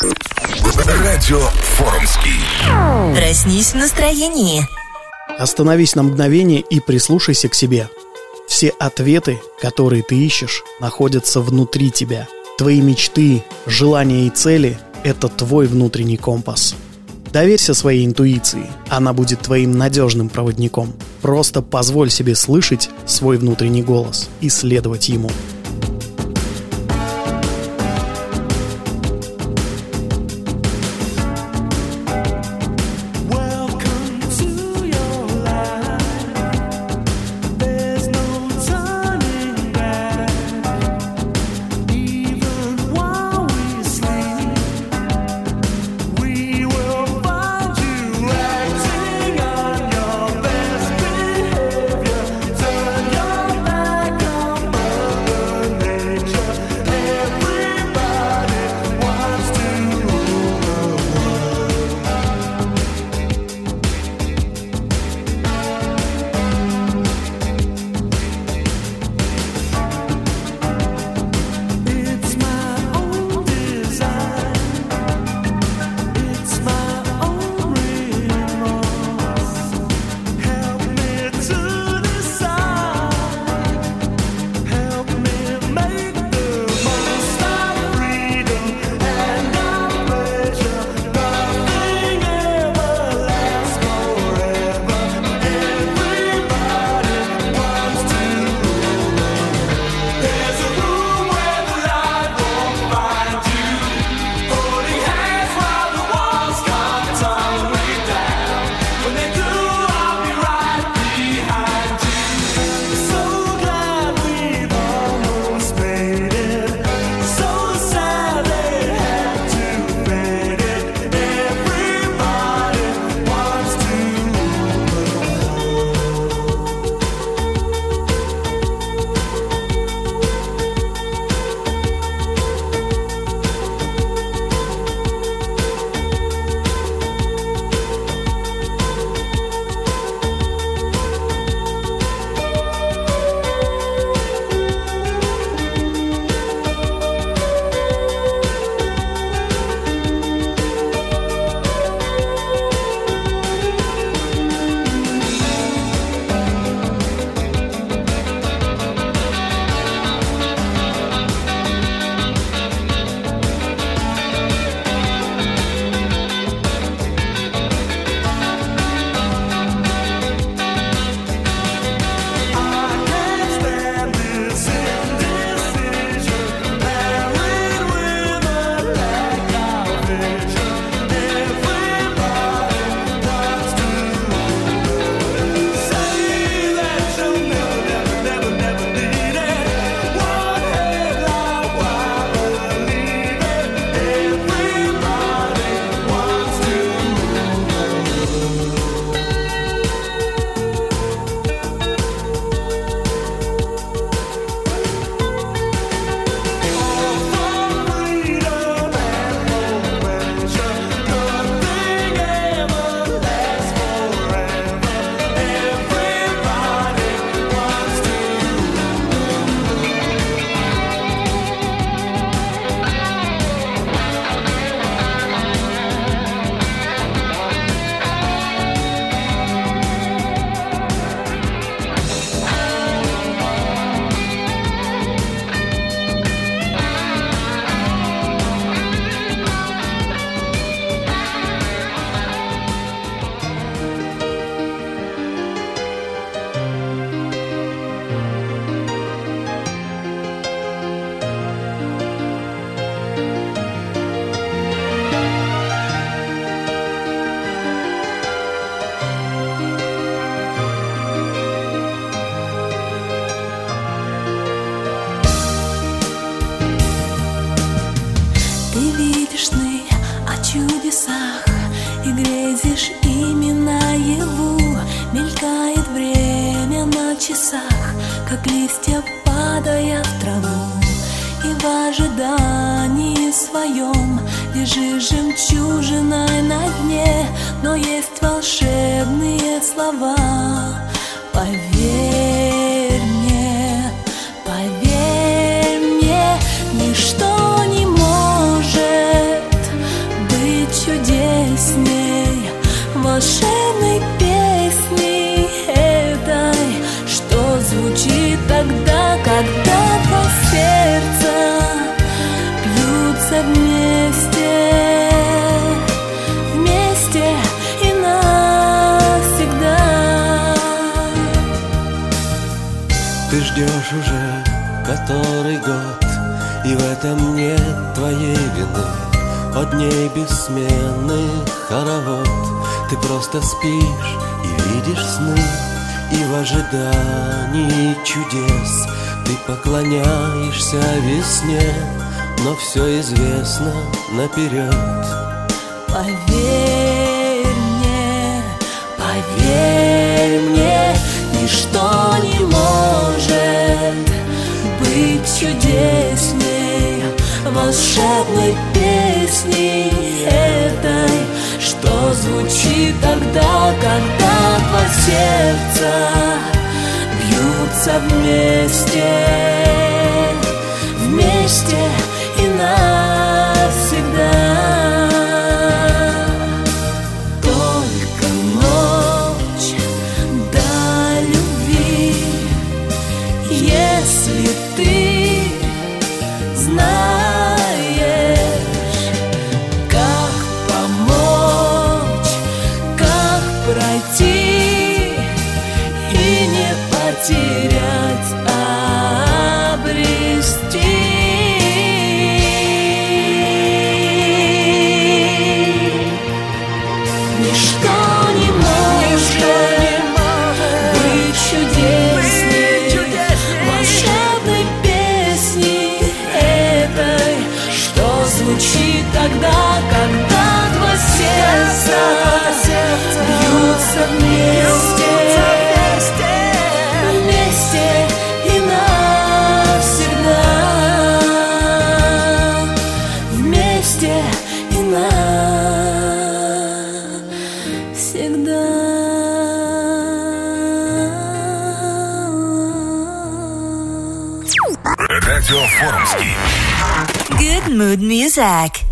Радио Форумский. Проснись в настроении. Остановись на мгновение и прислушайся к себе. Все ответы, которые ты ищешь, находятся внутри тебя. Твои мечты, желания и цели – это твой внутренний компас. Доверься своей интуиции, она будет твоим надежным проводником. Просто позволь себе слышать свой внутренний голос и следовать ему. лежит жемчужиной на дне, но есть волшебные слова. Поверь мне, поверь мне, ничто не может быть чудесней волшебной. Который год, и в этом нет твоей вины. От дней бессменных хоровод Ты просто спишь и видишь сны И в ожидании чудес Ты поклоняешься весне Но все известно наперед Поверь мне, поверь мне Ничто не может чудесней волшебной песни этой, что звучит тогда, когда два сердца бьются вместе, вместе и навсегда. Music.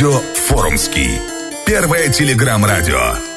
Радио Форумский. Первое телеграм-радио.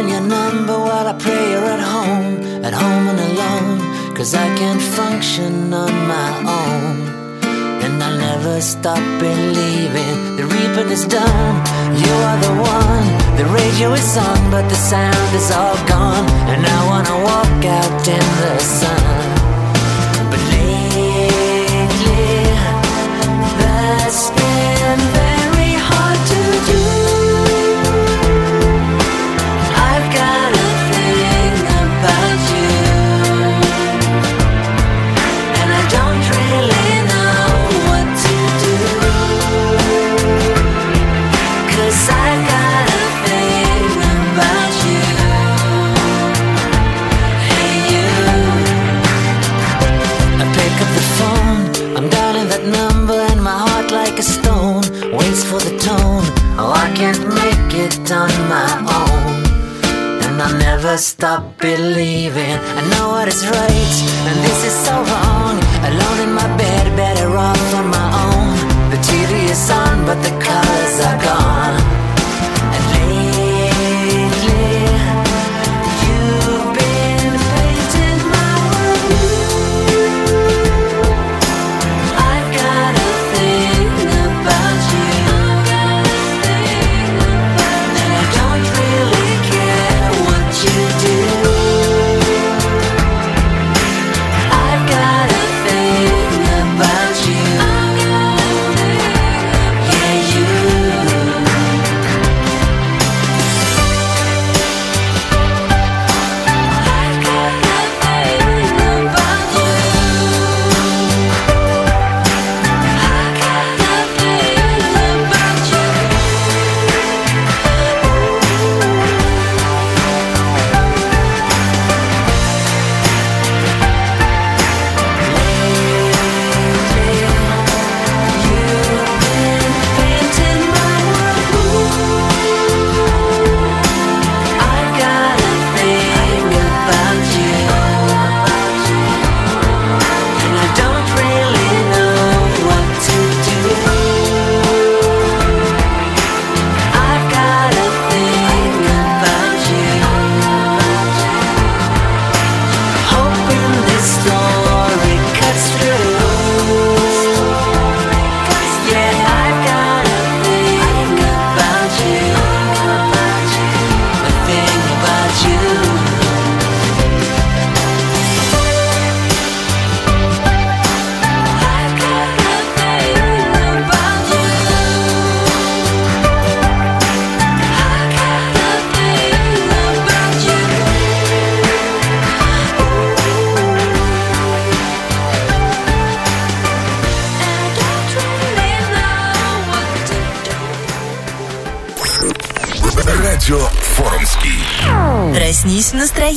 in your number while I pray you're at home, at home and alone. Cause I can't function on my own. And I'll never stop believing the reaping is done. You are the one, the radio is on, but the sound is all gone. And I wanna walk out in the sun.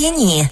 给你